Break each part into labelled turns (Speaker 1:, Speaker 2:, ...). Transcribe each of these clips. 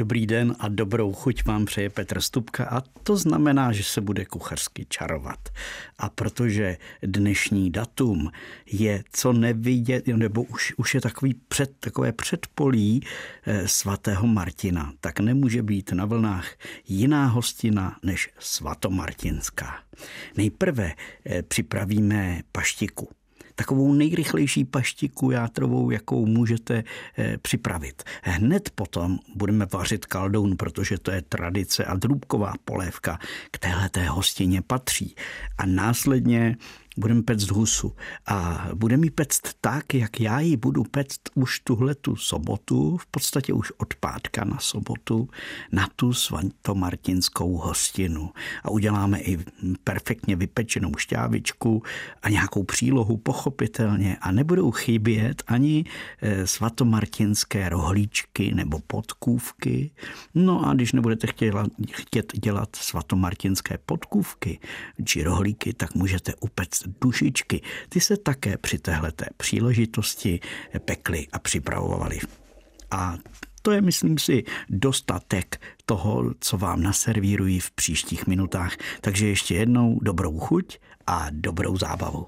Speaker 1: Dobrý den a dobrou chuť vám přeje Petr Stupka a to znamená, že se bude kuchařsky čarovat. A protože dnešní datum je co nevidět, nebo už, už je takový před, takové předpolí eh, svatého Martina, tak nemůže být na vlnách jiná hostina než svatomartinská. Nejprve eh, připravíme paštiku takovou nejrychlejší paštiku játrovou, jakou můžete eh, připravit. Hned potom budeme vařit kaldoun, protože to je tradice a drůbková polévka k téhleté hostině patří. A následně budeme pect husu. A budeme ji pect tak, jak já ji budu pect už tuhle tu sobotu, v podstatě už od pátka na sobotu, na tu svantomartinskou hostinu. A uděláme i perfektně vypečenou šťávičku a nějakou přílohu, pochopitelně. A nebudou chybět ani eh, svatomartinské rohlíčky nebo podkůvky. No a když nebudete chtět dělat svatomartinské podkůvky či rohlíky, tak můžete upect dušičky. Ty se také při téhleté příležitosti pekly a připravovaly. A to je, myslím si, dostatek toho, co vám naservírují v příštích minutách. Takže ještě jednou dobrou chuť a dobrou zábavu.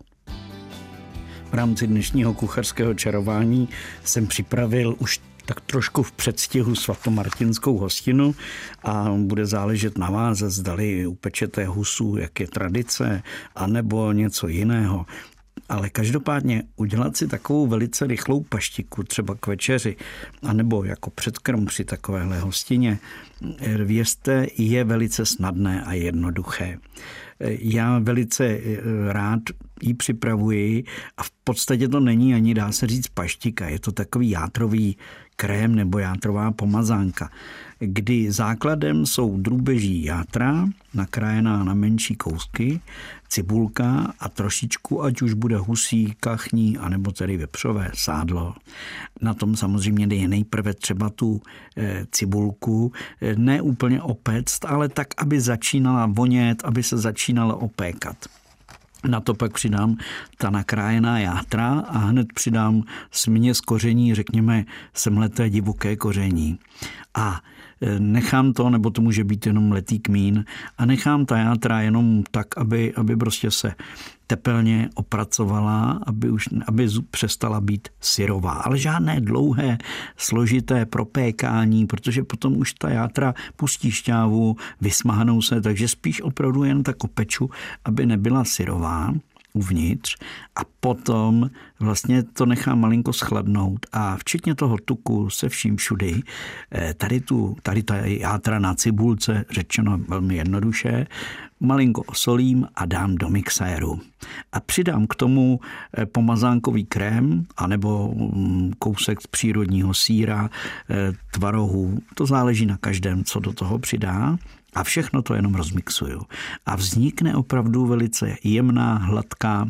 Speaker 1: V rámci dnešního kuchařského čarování jsem připravil už tak trošku v předstihu svatomartinskou hostinu a bude záležet na vás, zdali upečete husu, jak je tradice, anebo něco jiného. Ale každopádně udělat si takovou velice rychlou paštiku, třeba k večeři, anebo jako předkrm při takovéhle hostině, vězte, je velice snadné a jednoduché. Já velice eh, rád ji připravuji a v podstatě to není ani, dá se říct, paštika. Je to takový játrový krém nebo játrová pomazánka, kdy základem jsou drůbeží játra, nakrájená na menší kousky, cibulka a trošičku, ať už bude husí, kachní, anebo tedy vepřové sádlo. Na tom samozřejmě je nejprve třeba tu eh, cibulku eh, ne úplně opect, ale tak, aby začínala vonět, aby se začínala opékat. Na to pak přidám ta nakrájená játra a hned přidám směs koření, řekněme semleté divoké koření. A nechám to, nebo to může být jenom letý kmín, a nechám ta játra jenom tak, aby, aby prostě se tepelně opracovala, aby, už, aby přestala být syrová. Ale žádné dlouhé, složité propékání, protože potom už ta játra pustí šťávu, vysmáhnou se, takže spíš opravdu jen tak opeču, aby nebyla syrová uvnitř a potom vlastně to nechám malinko schladnout a včetně toho tuku se vším všudy, eh, tady, tu, tady ta játra na cibulce, řečeno velmi jednoduše, malinko osolím a dám do mixéru. A přidám k tomu eh, pomazánkový krém anebo mm, kousek přírodního síra, eh, tvarohu. To záleží na každém, co do toho přidá. A všechno to jenom rozmixuju. A vznikne opravdu velice jemná, hladká,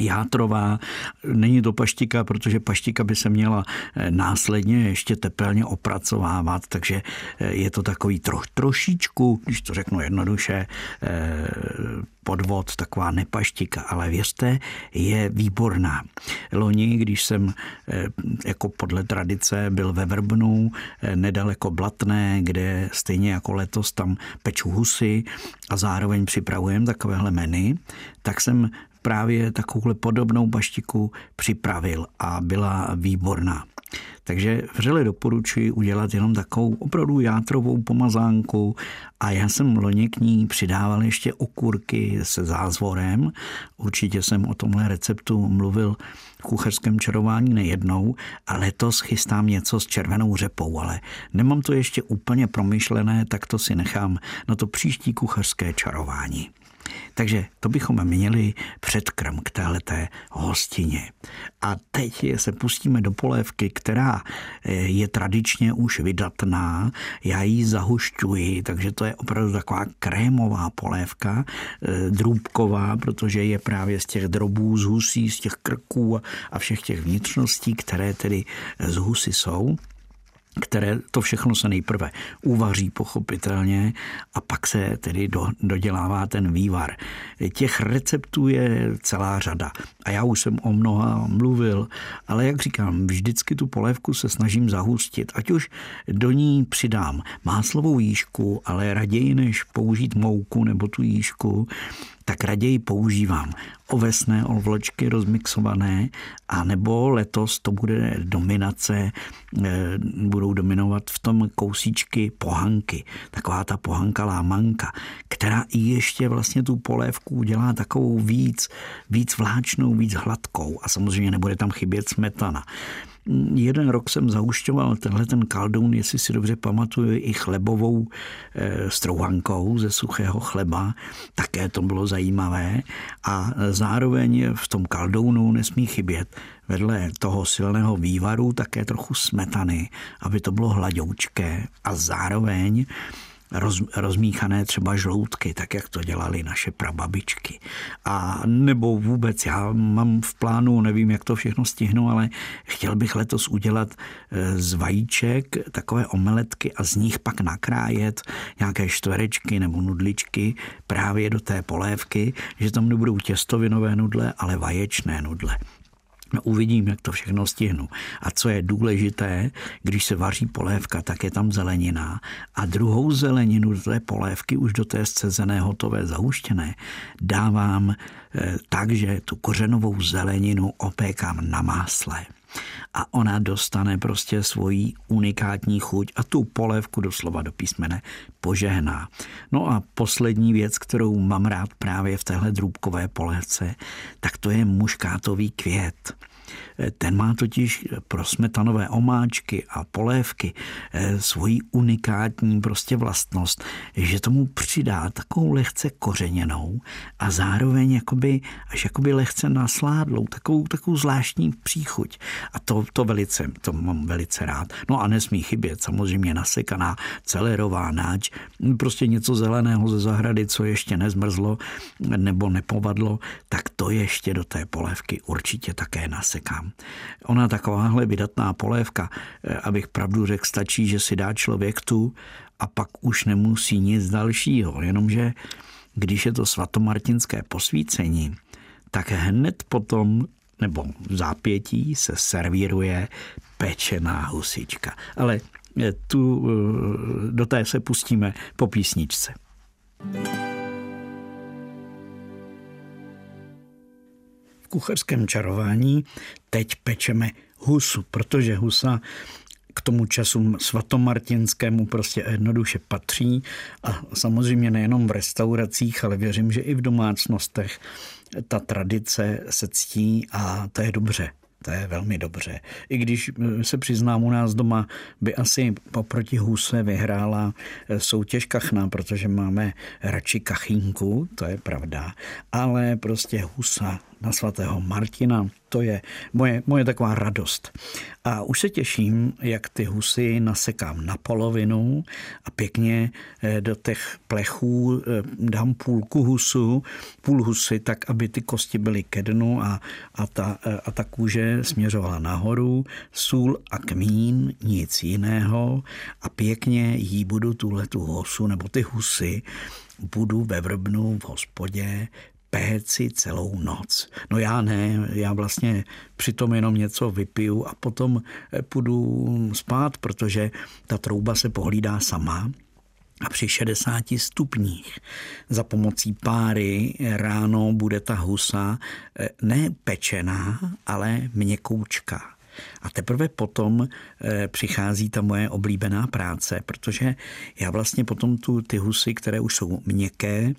Speaker 1: játrová. Není to paštika, protože paštika by se měla eh, následně ještě tepelně opracovávat, takže eh, je to takový tro, trošičku, když to řeknu jednoduše, eh, podvod, taková nepaštika, ale věřte, je výborná. Loni, když jsem jako podle tradice byl ve Vrbnu, nedaleko Blatné, kde stejně jako letos tam peču husy a zároveň připravujem takovéhle meny, tak jsem právě takovouhle podobnou baštiku připravil a byla výborná. Takže vřele doporučuji udělat jenom takovou opravdu játrovou pomazánku a já jsem loni k ní přidával ještě okurky se zázvorem. Určitě jsem o tomhle receptu mluvil v kuchařském čarování nejednou a letos chystám něco s červenou řepou, ale nemám to ještě úplně promyšlené, tak to si nechám na to příští kuchařské čarování. Takže to bychom měli předkrm k téhleté hostině. A teď se pustíme do polévky, která eh, je tradičně už vydatná. Já ji zahušťuji, takže to je opravdu taková krémová polévka, eh, drůbková, protože je právě z těch drobů, z husí, z těch krků a všech těch vnitřností, které tedy z husy jsou. Které to všechno se nejprve uvaří pochopitelně a pak se tedy do, dodělává ten vývar. Těch receptů je celá řada a já už jsem o mnoha mluvil, ale jak říkám, vždycky tu polévku se snažím zahustit, ať už do ní přidám máslovou jížku, ale raději než použít mouku nebo tu jížku, tak raději používám ovesné olvločky rozmixované, a nebo letos to bude dominace, eh, budou dominovat v tom kousíčky pohanky, taková ta pohanka lámanka, která i ještě vlastně tu polévku udělá takovou víc, víc vláčnou, víc hladkou a samozřejmě nebude tam chybět smetana. Jeden rok jsem zaušťoval tenhle ten kaldoun, jestli si dobře pamatuju, i chlebovou e, strouhankou ze suchého chleba. Také to bylo zajímavé. A zároveň v tom kaldounu nesmí chybět vedle toho silného vývaru také trochu smetany, aby to bylo hladoučké a zároveň roz, rozmíchané třeba žloutky, tak jak to dělali naše prababičky. A nebo vůbec, já mám v plánu, nevím, jak to všechno stihnu, ale chtěl bych letos udělat e, z vajíček takové omeletky a z nich pak nakrájet nějaké čtverečky nebo nudličky právě do té polévky, že tam nebudou těstovinové nudle, ale vaječné nudle. No uvidím, jak to všechno stihnu. A co je důležité, když se vaří polévka, tak je tam zelenina. A druhou zeleninu do té polévky, už do té scezené, hotové, zahuštěné, dávám eh, tak, že tu kořenovou zeleninu opékám na másle a ona dostane prostě svoji unikátní chuť a tu polévku doslova do písmene požehná. No a poslední věc, kterou mám rád právě v téhle drůbkové polévce, tak to je muškátový květ. Ten má totiž pro smetanové omáčky a polévky eh, svoji unikátní prostě vlastnost, že tomu přidá takovou lehce kořeněnou a zároveň jakoby, až jakoby lehce nasládlou, takovou, takovou zvláštní příchuť. A to, to velice, to mám velice rád. No a nesmí chybět samozřejmě nasekaná celerová náč, prostě něco zeleného ze zahrady, co ještě nezmrzlo nebo nepovadlo, tak to ještě do té polévky určitě také nasekám. Ona takováhle vydatná polévka, eh, abych pravdu řekl, stačí, že si dá člověk tu a pak už nemusí nic dalšího, jenomže když je to svatomartinské posvícení, tak hned potom nebo v zápětí se servíruje pečená husička. Ale eh, tu, eh, do té se pustíme po písničce. thank you kuchařském čarování teď pečeme husu, protože husa k tomu času svatomartinskému prostě jednoduše patří a samozřejmě nejenom v restauracích, ale věřím, že i v domácnostech ta tradice se ctí a to je dobře. To je velmi dobře. I když eh, se přiznám, u nás doma by asi poproti huse vyhrála eh, soutěž kachna, protože máme radši kachínku, to je pravda, ale prostě husa na svatého Martina. To je moje, moje taková radost. A už se těším, jak ty husy nasekám na polovinu a pěkně eh, do těch plechů eh, dám půlku husu, půl husy, tak aby ty kosti byly ke dnu a, a, ta, eh, a ta kůže směřovala nahoru, sůl a kmín, nic jiného a pěkně jí budu tuhle tu husu nebo ty husy budu ve vrbnu v hospodě péci celou noc. No já ne, já vlastně přitom jenom něco vypiju a potom eh, půjdu spát, protože ta trouba se pohlídá sama a při 60 stupních za pomocí páry ráno bude ta husa eh, ne pečená, ale měkoučka. A teprve potom e, přichází ta moje oblíbená práce, protože já vlastně potom tu, ty husy, které už jsou měkké,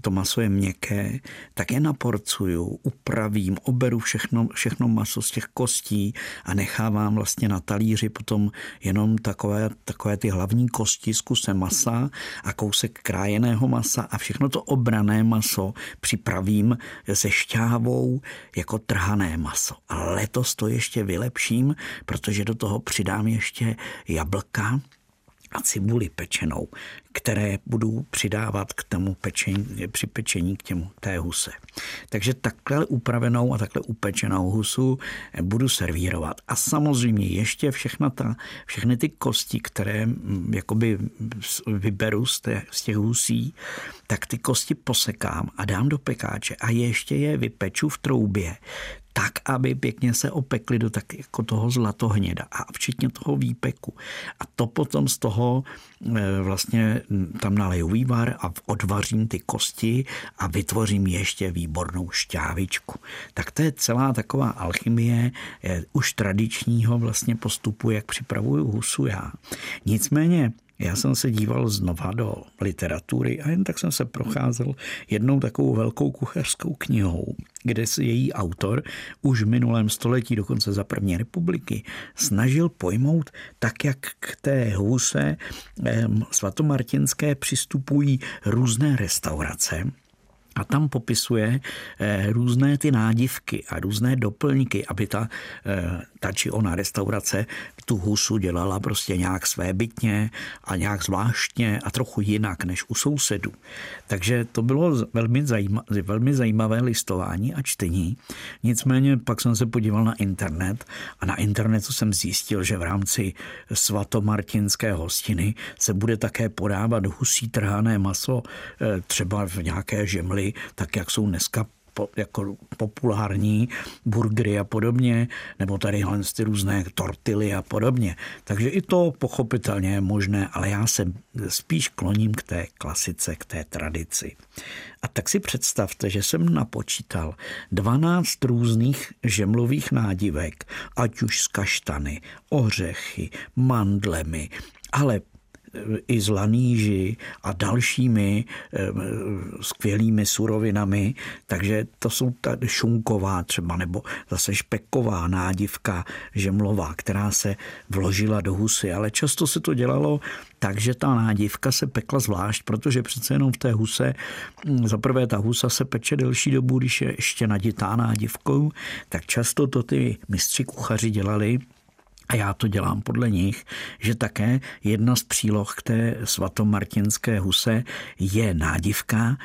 Speaker 1: to maso je měkké, tak je naporcuju, upravím, oberu všechno, všechno maso z těch kostí a nechávám vlastně na talíři potom jenom takové, takové ty hlavní kosti z kuse masa a kousek krájeného masa a všechno to obrané maso připravím se šťávou jako trhané maso. A letos to ještě vylepším, protože do toho přidám ještě jablka, a cibuli pečenou, které budu přidávat k tomu pečení, při pečení k těmu té huse. Takže takhle upravenou a takhle upečenou husu budu servírovat. A samozřejmě ještě všechna ta, všechny ty kosti, které mm, jakoby vyberu z, té, z těch husí, tak ty kosti posekám a dám do pekáče a ještě je vypeču v troubě tak, aby pěkně se opekly do tak jako toho zlatohněda a včetně toho výpeku. A to potom z toho e, vlastně tam naleju vývar a odvařím ty kosti a vytvořím ještě výbornou šťávičku. Tak to je celá taková alchymie je už tradičního vlastně postupu, jak připravuju husu já. Nicméně já jsem se díval znova do literatury a jen tak jsem se procházel jednou takovou velkou kuchařskou knihou, kde se její autor už v minulém století, dokonce za první republiky, snažil pojmout tak, jak k té huse svatomartinské přistupují různé restaurace, a tam popisuje eh, různé ty nádivky a různé doplňky, aby ta, eh, ta či ona restaurace tu husu dělala prostě nějak své bytně a nějak zvláštně a trochu jinak než u sousedů. Takže to bylo velmi, zajíma, velmi zajímavé listování a čtení. Nicméně pak jsem se podíval na internet a na internetu jsem zjistil, že v rámci svatomartinské hostiny se bude také podávat husí trhané maso eh, třeba v nějaké žemli, tak jak jsou dneska jako populární burgery a podobně, nebo tady ty různé tortily a podobně. Takže i to pochopitelně je možné, ale já se spíš kloním k té klasice, k té tradici. A tak si představte, že jsem napočítal 12 různých žemlových nádivek, ať už z kaštany, ořechy, mandlemi, ale i z laníži a dalšími skvělými surovinami, takže to jsou ta šunková třeba, nebo zase špeková nádivka žemlová, která se vložila do husy, ale často se to dělalo tak, že ta nádivka se pekla zvlášť, protože přece jenom v té huse, hm, za prvé ta husa se peče delší dobu, když je ještě naditá nádivkou, tak často to ty mistři kuchaři dělali a já to dělám podle nich, že také jedna z příloh k té svatomartinské huse je nádivka.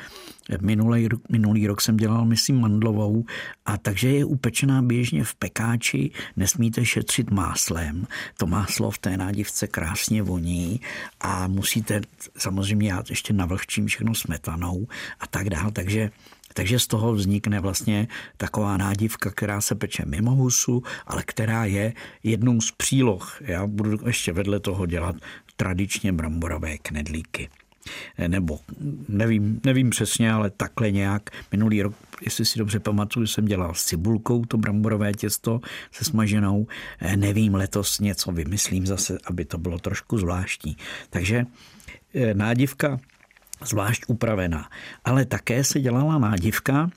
Speaker 1: Minulý, minulý rok jsem dělal, myslím, mandlovou, a takže je upečená běžně v pekáči, nesmíte šetřit máslem. To máslo v té nádivce krásně voní a musíte samozřejmě já ještě navlhčím všechno smetanou a tak dál. Takže takže z toho vznikne vlastně taková nádivka, která se peče mimo husu, ale která je jednou z příloh. Já budu ještě vedle toho dělat tradičně bramborové knedlíky nebo nevím, nevím přesně, ale takhle nějak. Minulý rok, jestli si dobře pamatuju, jsem dělal s cibulkou to bramborové těsto se smaženou. Nevím, letos něco vymyslím zase, aby to bylo trošku zvláštní. Takže eh, nádivka zvlášť upravená. Ale také se dělala nádivka,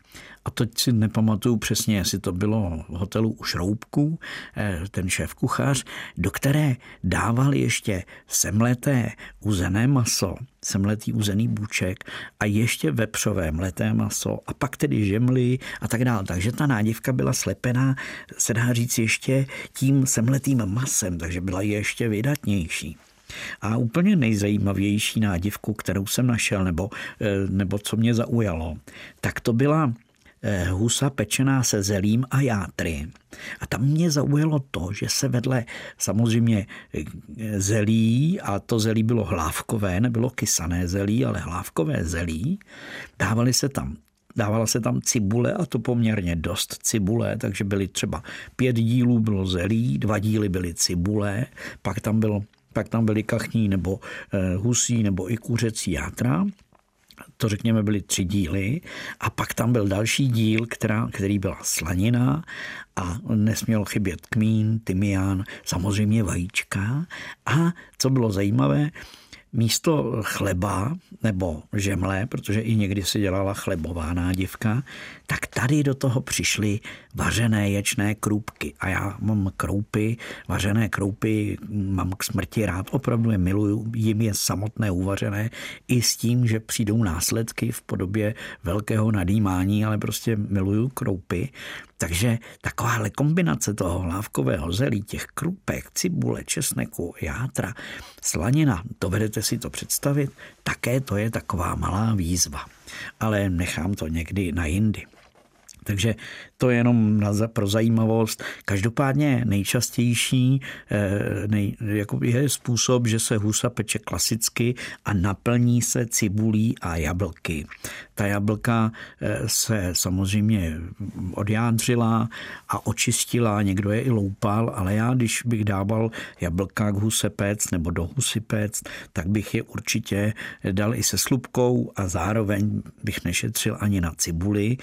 Speaker 1: a teď si nepamatuju přesně, jestli to bylo v hotelu u Šroubku, eh, ten šéf kuchař, do které dával ještě semleté uzené maso, semletý uzený bůček a ještě vepřové mleté maso a pak tedy žemly a tak dále. Takže ta nádivka byla slepená, se dá říct, ještě tím semletým masem, takže byla ještě vydatnější. A úplně nejzajímavější nádivku, kterou jsem našel, nebo, eh, nebo co mě zaujalo, tak to byla eh, husa pečená se zelím a játry. A tam mě zaujalo to, že se vedle samozřejmě eh, zelí, a to zelí bylo hlávkové, nebylo kysané zelí, ale hlávkové zelí, dávali se tam dávala se tam cibule a to poměrně dost cibule, takže byly třeba pět dílů bylo zelí, dva díly byly cibule, pak tam bylo pak tam byly kachní nebo eh, husí nebo i kuřecí játra. To řekněme byly tři díly. A pak tam byl další díl, která, který byla slanina a nesměl chybět kmín, tymián, samozřejmě vajíčka. A co bylo zajímavé, místo chleba nebo žemle, protože i někdy se dělala chlebová nádivka, tak tady do toho přišly vařené ječné krůpky. A já mám kroupy, vařené kroupy mám k smrti rád, opravdu je miluju, jim je samotné uvařené i s tím, že přijdou následky v podobě velkého nadýmání, ale prostě miluju kroupy. Takže takováhle kombinace toho hlávkového zelí, těch krupek, cibule, česneku, játra, slanina, dovedete si to představit, také to je taková malá výzva. Ale nechám to někdy na jindy. Takže to je jenom na, pro zajímavost. Každopádně nejčastější eh, nej, jako je způsob, že se husa peče klasicky a naplní se cibulí a jablky. Ta jablka eh, se samozřejmě odjádřila a očistila, někdo je i loupal, ale já, když bych dával jablka k huse pec nebo do husy pec, tak bych je určitě dal i se slupkou a zároveň bych nešetřil ani na cibuli.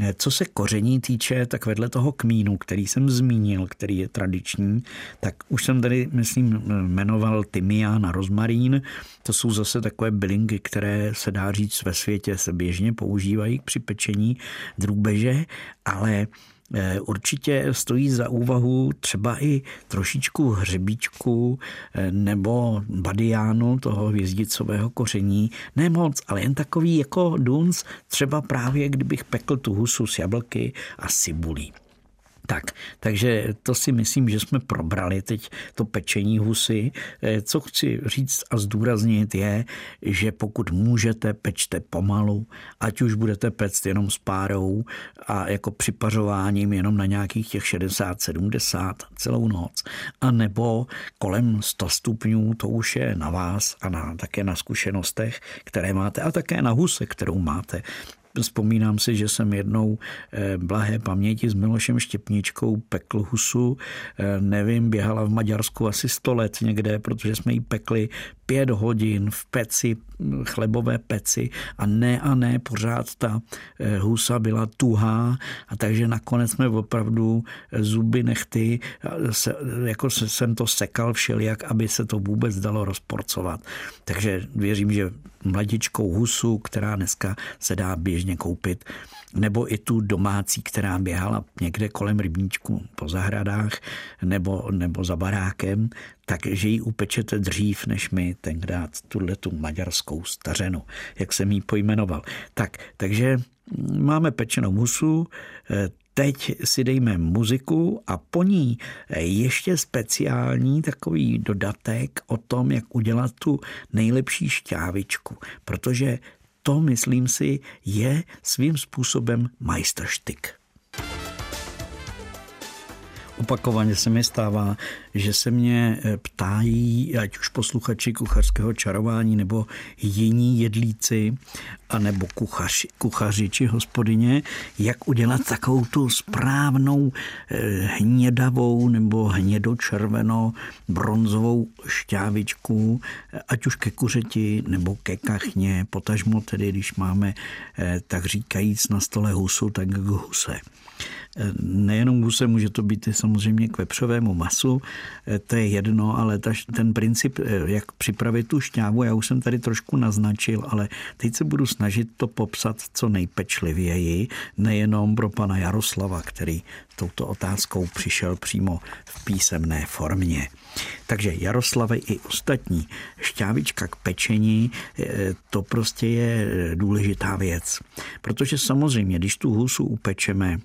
Speaker 1: Eh, co se koření týče, tak vedle toho kmínu, který jsem zmínil, který je tradiční, tak už jsem tady, myslím, jmenoval tymián a rozmarín. To jsou zase takové bylinky, které se dá říct ve světě se běžně používají při pečení drůbeže, ale Určitě stojí za úvahu třeba i trošičku hřebíčku eh, nebo badiánu, toho hvězdicového koření. Ne moc, ale jen takový jako dunc, třeba právě kdybych pekl tu husu s jablky a cibulí. Tak, takže to si myslím, že jsme probrali teď to pečení husy. Eh, co chci říct a zdůraznit je, že pokud můžete, pečte pomalu, ať už budete pect jenom s párou a jako připařováním jenom na nějakých těch 60-70 celou noc, a nebo kolem 100 stupňů, to už je na vás a na, také na zkušenostech, které máte a také na huse, kterou máte. Vzpomínám si, že jsem jednou eh, blahé paměti s Milošem Štěpničkou pekl husu, eh, nevím, běhala v Maďarsku asi 100 let někde, protože jsme ji pekli pět hodin v peci, chlebové peci a ne a ne, pořád ta eh, husa byla tuhá a takže nakonec jsme opravdu zuby nechty, se, jako jsem to sekal všelijak, aby se to vůbec dalo rozporcovat. Takže věřím, že mladičkou husu, která dneska se dá běžně koupit, nebo i tu domácí, která běhala někde kolem rybníčku po zahradách nebo, nebo za barákem, takže ji upečete dřív, než my tenkrát tuhle tu maďarskou stařenu, jak jsem ji pojmenoval. Tak, takže máme pečenou husu, teď si dejme muziku a po ní ještě speciální takový dodatek o tom, jak udělat tu nejlepší šťávičku, protože to, myslím si, je svým způsobem majstrštyk. Opakovaně se mi stává, že se mě eh, ptají, ať už posluchači kuchařského čarování, nebo jiní jedlíci, a nebo kuchaři, kuchaři či hospodyně, jak udělat takovou tu správnou eh, hnědavou nebo hnědočerveno bronzovou šťávičku, ať už ke kuřeti nebo ke kachně, potažmo tedy, když máme eh, tak říkajíc na stole husu, tak k huse. Nejenom huse, může to být samozřejmě k vepřovému masu, to je jedno, ale ta, ten princip, jak připravit tu šťávu, já už jsem tady trošku naznačil, ale teď se budu snažit to popsat co nejpečlivěji, nejenom pro pana Jaroslava, který touto otázkou přišel přímo v písemné formě. Takže Jaroslavy i ostatní šťávička k pečení, to prostě je důležitá věc. Protože samozřejmě, když tu husu upečeme,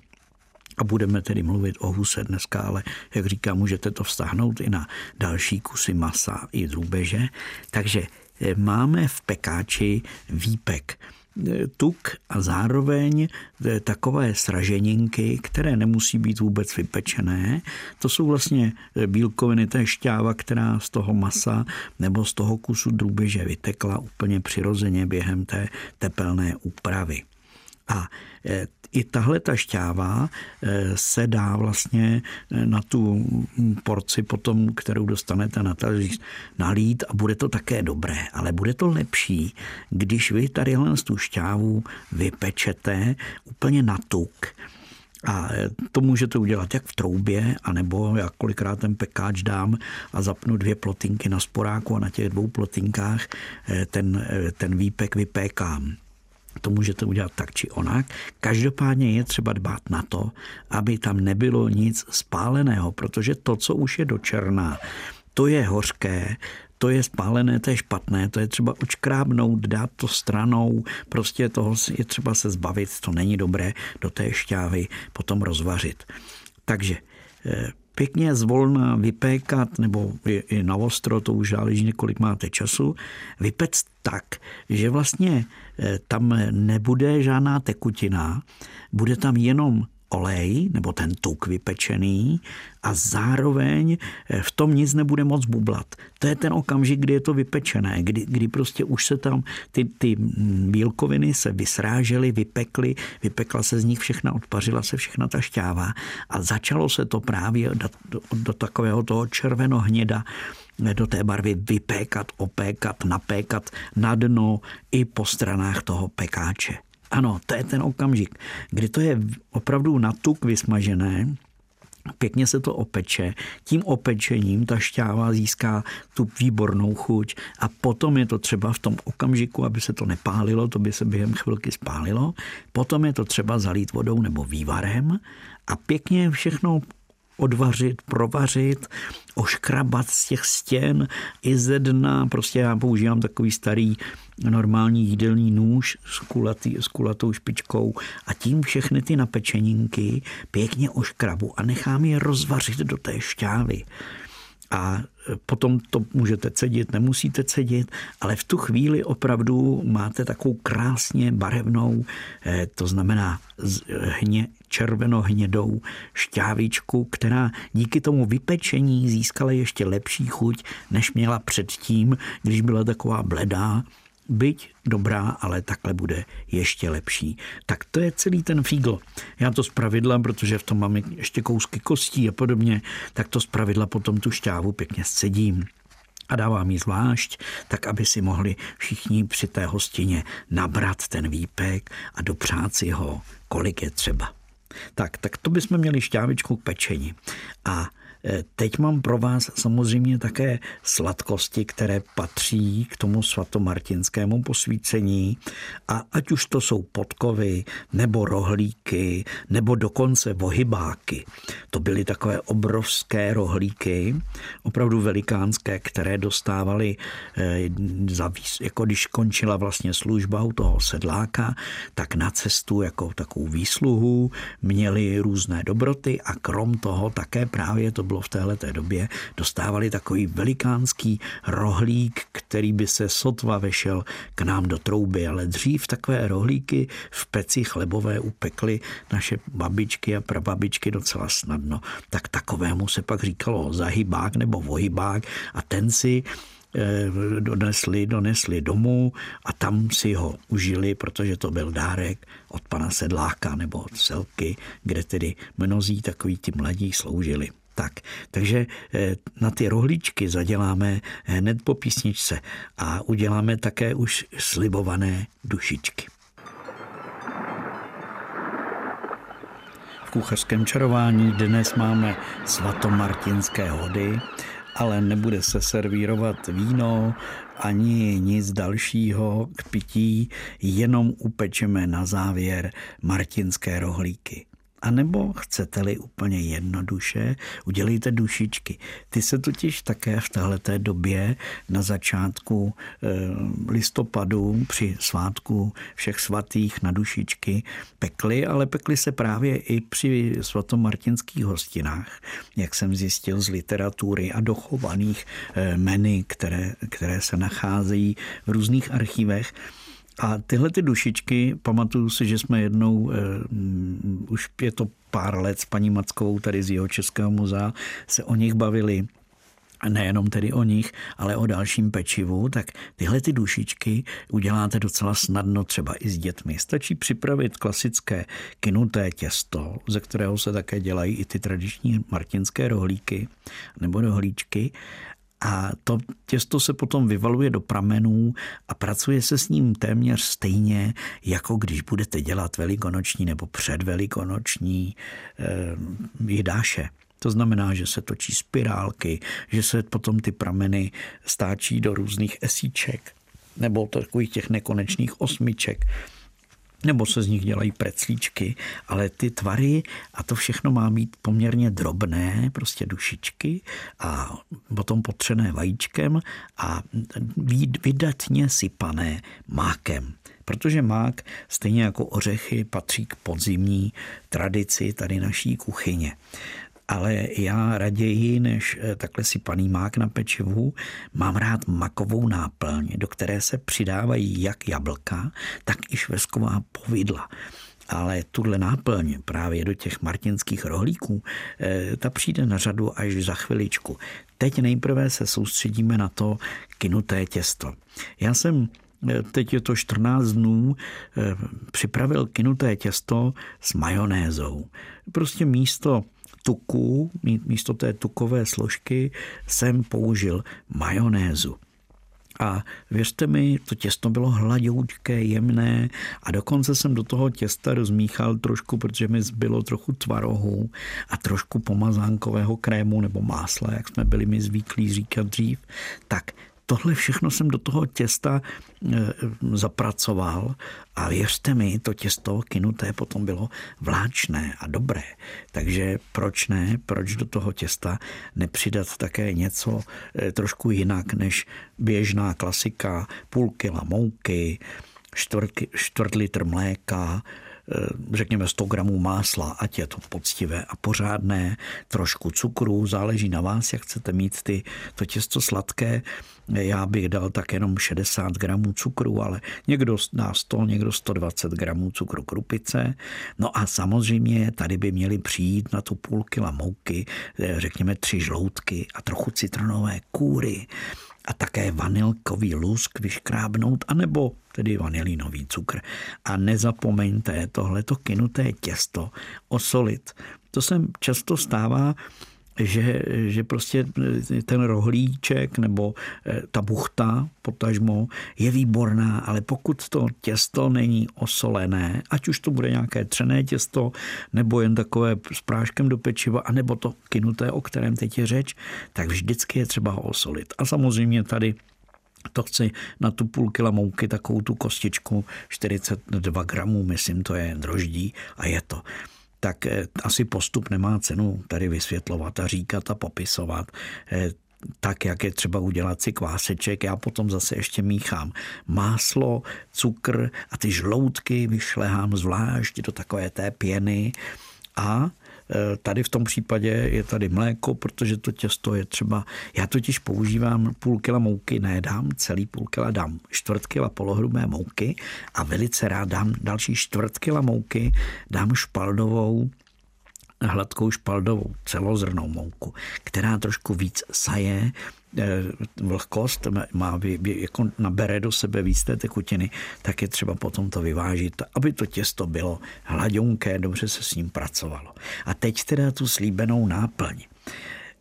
Speaker 1: a budeme tedy mluvit o huse dneska, ale jak říkám, můžete to vztáhnout i na další kusy masa i drůbeže. Takže eh, máme v pekáči výpek eh, tuk a zároveň eh, takové sraženinky, které nemusí být vůbec vypečené. To jsou vlastně bílkoviny, je šťáva, která z toho masa nebo z toho kusu drůbeže vytekla úplně přirozeně během té tepelné úpravy. A i tahle ta šťáva eh, se dá vlastně eh, na tu porci potom, kterou dostanete na talíř, nalít a bude to také dobré, ale bude to lepší, když vy tady tu šťávu vypečete úplně na tuk, a eh, to můžete udělat jak v troubě, anebo já kolikrát ten pekáč dám a zapnu dvě plotinky na sporáku a na těch dvou plotinkách ten, ten výpek vypékám. To můžete udělat tak či onak. Každopádně je třeba dbát na to, aby tam nebylo nic spáleného, protože to, co už je do černá, to je hořké, to je spálené, to je špatné, to je třeba očkrábnout, dát to stranou, prostě toho je třeba se zbavit, to není dobré do té šťávy potom rozvařit. Takže eh, pěkně zvolna vypékat, nebo i na ostro, to už záleží, kolik máte času, vypect tak, že vlastně eh, tam nebude žádná tekutina, bude tam jenom olej nebo ten tuk vypečený a zároveň eh, v tom nic nebude moc bublat. To je ten okamžik, kdy je to vypečené, kdy, kdy prostě už se tam ty, ty bílkoviny se vysrážely, vypekly, vypekla se z nich všechna, odpařila se všechna ta šťáva a začalo se to právě do, do, do takového toho červeno-hněda eh, do té barvy vypékat, opékat, napékat na dno i po stranách toho pekáče. Ano, to je ten okamžik, kdy to je opravdu na tuk vysmažené, Pěkně se to opeče. Tím opečením ta šťáva získá tu výbornou chuť a potom je to třeba v tom okamžiku, aby se to nepálilo, to by se během chvilky spálilo. Potom je to třeba zalít vodou nebo vývarem a pěkně všechno odvařit, provařit, oškrabat z těch stěn i ze dna. Prostě já používám takový starý normální jídelný nůž s, kulatý, s kulatou špičkou a tím všechny ty napečeninky pěkně oškrabu a nechám je rozvařit do té šťávy a potom to můžete cedit, nemusíte cedit, ale v tu chvíli opravdu máte takovou krásně barevnou, eh, to znamená hně, červeno-hnědou šťávičku, která díky tomu vypečení získala ještě lepší chuť, než měla předtím, když byla taková bledá byť dobrá, ale takhle bude ještě lepší. Tak to je celý ten fígl. Já to zpravidla, protože v tom máme ještě kousky kostí a podobně, tak to zpravidla potom tu šťávu pěkně scedím a dávám ji zvlášť, tak aby si mohli všichni při té hostině nabrat ten výpek a dopřát si ho, kolik je třeba. Tak, tak to bychom měli šťávičku k pečení. A teď mám pro vás samozřejmě také sladkosti, které patří k tomu svatomartinskému posvícení a ať už to jsou podkovy, nebo rohlíky, nebo dokonce vohybáky. To byly takové obrovské rohlíky, opravdu velikánské, které dostávali, eh, jako když končila vlastně služba u toho sedláka, tak na cestu jako takovou výsluhu měli různé dobroty a krom toho také právě to bylo bylo v téhle době, dostávali takový velikánský rohlík, který by se sotva vešel k nám do trouby, ale dřív takové rohlíky v peci chlebové upekly naše babičky a prababičky docela snadno. Tak takovému se pak říkalo zahybák nebo vohybák a ten si eh, donesli, donesli domů a tam si ho užili, protože to byl dárek od pana Sedláka nebo od Selky, kde tedy mnozí takoví ti mladí sloužili. Tak, takže eh, na ty rohlíčky zaděláme hned po písničce a uděláme také už slibované dušičky. V kuchařském čarování dnes máme svatomartinské hody, ale nebude se servírovat víno ani nic dalšího k pití, jenom upečeme na závěr martinské rohlíky. A nebo chcete-li úplně jednoduše, udělejte dušičky. Ty se totiž také v této době na začátku eh, listopadu při svátku všech svatých na dušičky pekly, ale pekly se právě i při svatomartinských hostinách, jak jsem zjistil z literatury a dochovaných eh, meny, které, které se nacházejí v různých archivech. A tyhle ty dušičky, pamatuju si, že jsme jednou, eh, už je to pár let s paní Mackovou tady z jeho Českého muzea, se o nich bavili. Nejenom tedy o nich, ale o dalším pečivu, tak tyhle ty dušičky uděláte docela snadno třeba i s dětmi. Stačí připravit klasické kynuté těsto, ze kterého se také dělají i ty tradiční martinské rohlíky nebo rohlíčky a to těsto se potom vyvaluje do pramenů a pracuje se s ním téměř stejně, jako když budete dělat velikonoční nebo předvelikonoční eh, jídáše. To znamená, že se točí spirálky, že se potom ty prameny stáčí do různých esíček nebo takových těch nekonečných osmiček nebo se z nich dělají preclíčky, ale ty tvary a to všechno má být poměrně drobné, prostě dušičky a potom potřené vajíčkem a vydatně sypané mákem. Protože mák, stejně jako ořechy, patří k podzimní tradici tady naší kuchyně ale já raději, než eh, takhle si paný mák na pečivu, mám rád makovou náplň, do které se přidávají jak jablka, tak i švestková povidla ale tuhle náplň právě do těch martinských rohlíků, eh, ta přijde na řadu až za chviličku. Teď nejprve se soustředíme na to kinuté těsto. Já jsem eh, teď je to 14 dnů, připravil kinuté těsto s majonézou. Prostě místo tuku, místo té tukové složky jsem použil majonézu. A věřte mi, to těsto bylo hladoučké, jemné a dokonce jsem do toho těsta rozmíchal trošku, protože mi zbylo trochu tvarohu a trošku pomazánkového krému nebo másla, jak jsme byli mi zvyklí říkat dřív. Tak tohle všechno jsem do toho těsta e, zapracoval a věřte mi, to těsto kinuté potom bylo vláčné a dobré. Takže proč ne, proč do toho těsta nepřidat také něco e, trošku jinak než běžná klasika, půl kila mouky, čtvrt, čtvrt litr mléka, řekněme 100 gramů másla, ať je to poctivé a pořádné, trošku cukru, záleží na vás, jak chcete mít ty, to těsto sladké. Já bych dal tak jenom 60 gramů cukru, ale někdo dá 100, někdo 120 gramů cukru krupice. No a samozřejmě tady by měli přijít na tu půl kila mouky, eh, řekněme tři žloutky a trochu citronové kůry a také vanilkový lusk vyškrábnout, anebo tedy vanilinový cukr. A nezapomeňte tohleto kynuté těsto osolit. To se často stává že, že prostě ten rohlíček nebo eh, ta buchta, potažmo, je výborná, ale pokud to těsto není osolené, ať už to bude nějaké třené těsto, nebo jen takové s práškem do pečiva, anebo to kinuté, o kterém teď je řeč, tak vždycky je třeba ho osolit. A samozřejmě tady to chci na tu půl kila mouky, takovou tu kostičku, 42 gramů, myslím, to je droždí a je to tak eh, asi postup nemá cenu tady vysvětlovat a říkat a popisovat eh, tak, jak je třeba udělat si kváseček. Já potom zase ještě míchám máslo, cukr a ty žloutky vyšlehám zvlášť do takové té pěny a tady v tom případě je tady mléko, protože to těsto je třeba, já totiž používám půl kila mouky, ne dám celý půl kila, dám čtvrt kila polohrubé mouky a velice rád dám další čtvrt kila mouky, dám špaldovou hladkou špaldovou celozrnou mouku, která trošku víc saje, Eh, vlhkost, má, jako nabere do sebe víc té tekutiny, tak je třeba potom to vyvážit, aby to těsto bylo hladionké, dobře se s ním pracovalo. A teď teda tu slíbenou náplň.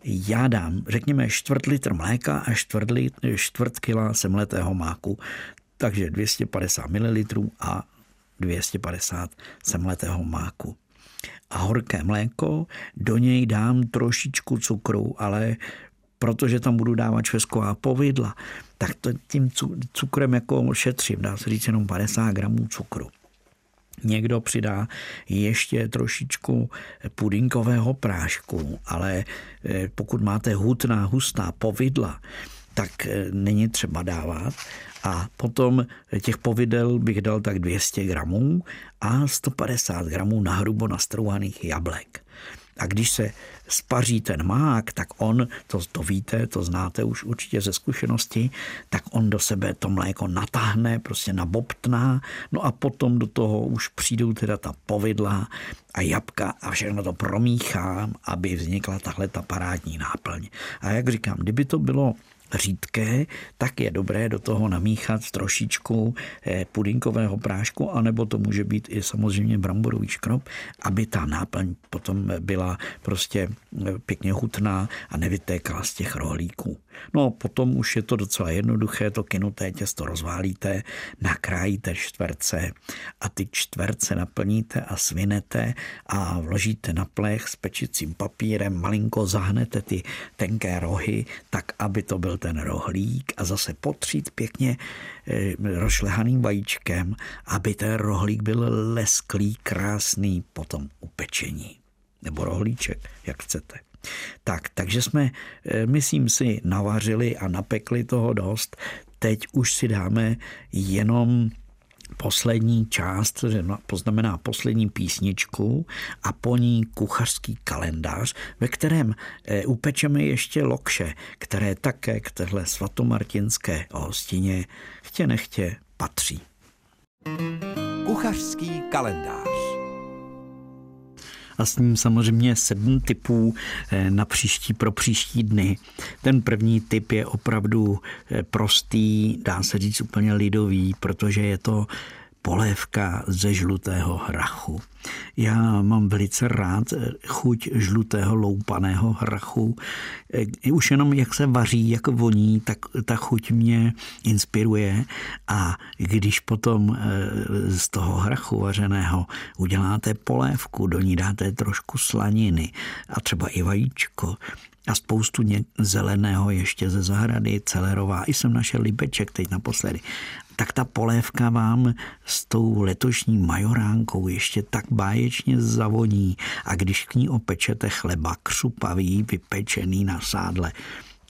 Speaker 1: Já dám, řekněme, čtvrt litr mléka a čtvrt, čtvrt kila semletého máku, takže 250 ml a 250 semletého máku a horké mléko, do něj dám trošičku cukru, ale protože tam budu dávat švestková povidla, tak to tím cukrem jako šetřím, dá se říct jenom 50 gramů cukru. Někdo přidá ještě trošičku pudinkového prášku, ale eh, pokud máte hutná, hustá povidla, tak eh, není třeba dávat. A potom těch povidel bych dal tak 200 gramů a 150 gramů nahrubo nastrouhaných jablek. A když se spaří ten mák, tak on, to, to víte, to znáte už určitě ze zkušenosti, tak on do sebe to mléko natáhne, prostě nabobtná, no a potom do toho už přijdou teda ta povidla a jabka a všechno to promíchám, aby vznikla tahle ta parádní náplň. A jak říkám, kdyby to bylo řídké, tak je dobré do toho namíchat trošičku eh, pudinkového prášku, anebo to může být i samozřejmě bramborový škrob, aby ta náplň potom byla prostě eh, pěkně hutná a nevytékala z těch rohlíků. No potom už je to docela jednoduché, to kinuté těsto rozválíte, nakrájíte čtverce a ty čtverce naplníte a svinete a vložíte na plech s pečicím papírem, malinko zahnete ty tenké rohy, tak aby to byl ten rohlík a zase potřít pěkně eh, rozšlehaným vajíčkem, aby ten rohlík byl lesklý, krásný potom upečení. Nebo rohlíček, jak chcete. Tak, takže jsme, eh, myslím si, navařili a napekli toho dost. Teď už si dáme jenom poslední část, poznamená poslední písničku a po ní kuchařský kalendář, ve kterém eh, upečeme ještě lokše, které také k téhle svatomartinské hostině chtě nechtě patří.
Speaker 2: Kuchařský kalendář
Speaker 1: a s ním samozřejmě sedm typů eh, na příští pro příští dny. Ten první typ je opravdu eh, prostý, dá se říct úplně lidový, protože je to polévka ze žlutého hrachu. Já mám velice rád chuť žlutého loupaného hrachu. Eh, už jenom jak se vaří, jak voní, tak ta chuť mě inspiruje a když potom eh, z toho hrachu vařeného uděláte polévku, do ní dáte trošku slaniny a třeba i vajíčko, a spoustu zeleného ještě ze zahrady, celerová. I jsem našel libeček teď naposledy tak ta polévka vám s tou letošní majoránkou ještě tak báječně zavoní a když k ní opečete chleba křupavý, vypečený na sádle,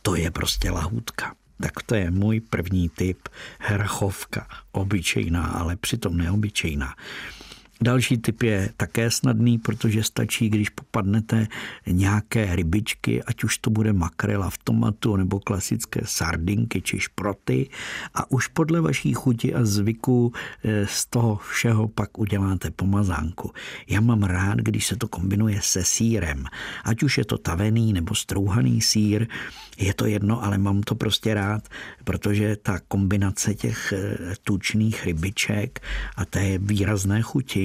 Speaker 1: to je prostě lahůdka. Tak to je můj první typ hrachovka. Obyčejná, ale přitom neobyčejná. Další typ je také snadný, protože stačí, když popadnete nějaké rybičky, ať už to bude makrela v tomatu nebo klasické sardinky či šproty a už podle vaší chuti a zvyku eh, z toho všeho pak uděláte pomazánku. Já mám rád, když se to kombinuje se sírem, ať už je to tavený nebo strouhaný sír, je to jedno, ale mám to prostě rád, protože ta kombinace těch eh, tučných rybiček a té výrazné chuti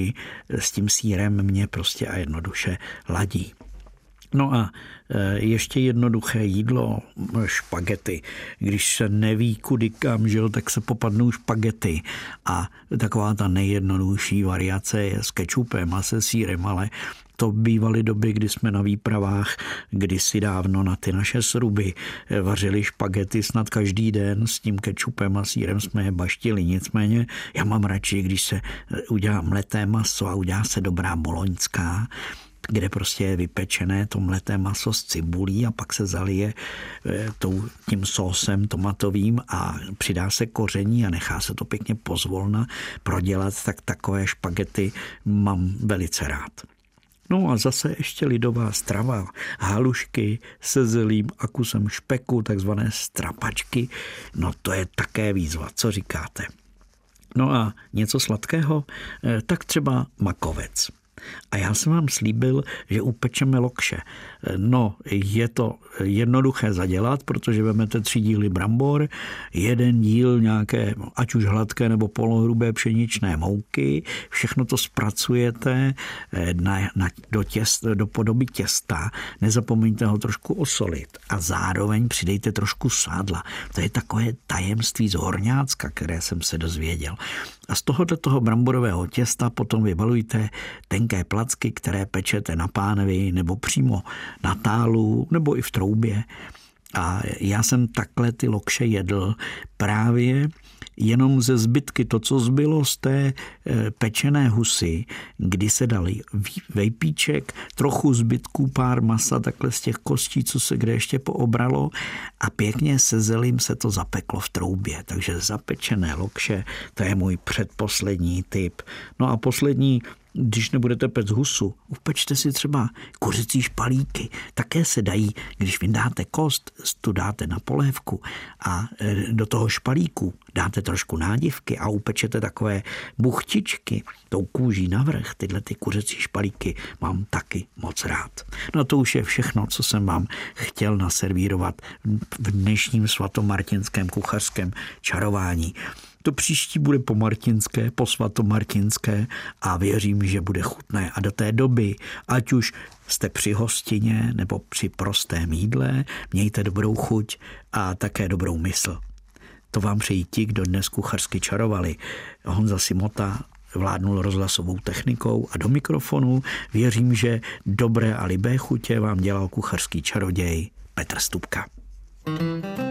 Speaker 1: s tím sírem mě prostě a jednoduše ladí. No a e, ještě jednoduché jídlo, špagety. Když se neví kudy kam, že jo, tak se popadnou špagety. A taková ta nejjednodušší variace je s kečupem a se sírem, ale to bývaly doby, kdy jsme na výpravách kdysi dávno na ty naše sruby vařili špagety snad každý den s tím kečupem a sírem jsme je baštili. Nicméně já mám radši, když se udělá mleté maso a udělá se dobrá boloňská, kde prostě je vypečené to mleté maso s cibulí a pak se zalije eh, tím sósem tomatovým a přidá se koření a nechá se to pěkně pozvolna prodělat, tak takové špagety mám velice rád. No a zase ještě lidová strava. Halušky se zelím a kusem špeku, takzvané strapačky. No to je také výzva, co říkáte? No a něco sladkého? Eh, tak třeba makovec. A já jsem vám slíbil, že upečeme lokše. No, je to jednoduché zadělat, protože vezmete tři díly brambor, jeden díl nějaké, ať už hladké nebo polohrubé pšeničné mouky, všechno to zpracujete eh, na, na, do, těst, do podoby těsta, nezapomeňte ho trošku osolit a zároveň přidejte trošku sádla. To je takové tajemství z Horňácka, které jsem se dozvěděl. A z tohoto toho bramborového těsta potom vybalujte tenké placky, které pečete na pánvi nebo přímo na tálu nebo i v troubě. A já jsem takhle ty lokše jedl právě jenom ze zbytky, to, co zbylo z té e, pečené husy, kdy se dali vejpíček, trochu zbytků, pár masa, takhle z těch kostí, co se kde ještě poobralo a pěkně se zelím se to zapeklo v troubě. Takže zapečené lokše, to je můj předposlední typ. No a poslední když nebudete pec husu, upečte si třeba kuřecí špalíky. Také se dají, když vydáte kost, tu dáte na polévku a e, do toho špalíku dáte trošku nádivky a upečete takové buchtičky tou kůží navrch. Tyhle ty kuřecí špalíky mám taky moc rád. No to už je všechno, co jsem vám chtěl naservírovat v dnešním svatomartinském kuchařském čarování. To příští bude po martinské, po svatomartinské a věřím, že bude chutné. A do té doby, ať už jste při hostině nebo při prostém jídle, mějte dobrou chuť a také dobrou mysl. To vám přejí ti, kdo dnes kuchařsky čarovali. Honza Simota vládnul rozhlasovou technikou a do mikrofonu věřím, že dobré a libé chutě vám dělal kuchařský čaroděj Petr Stupka. thank you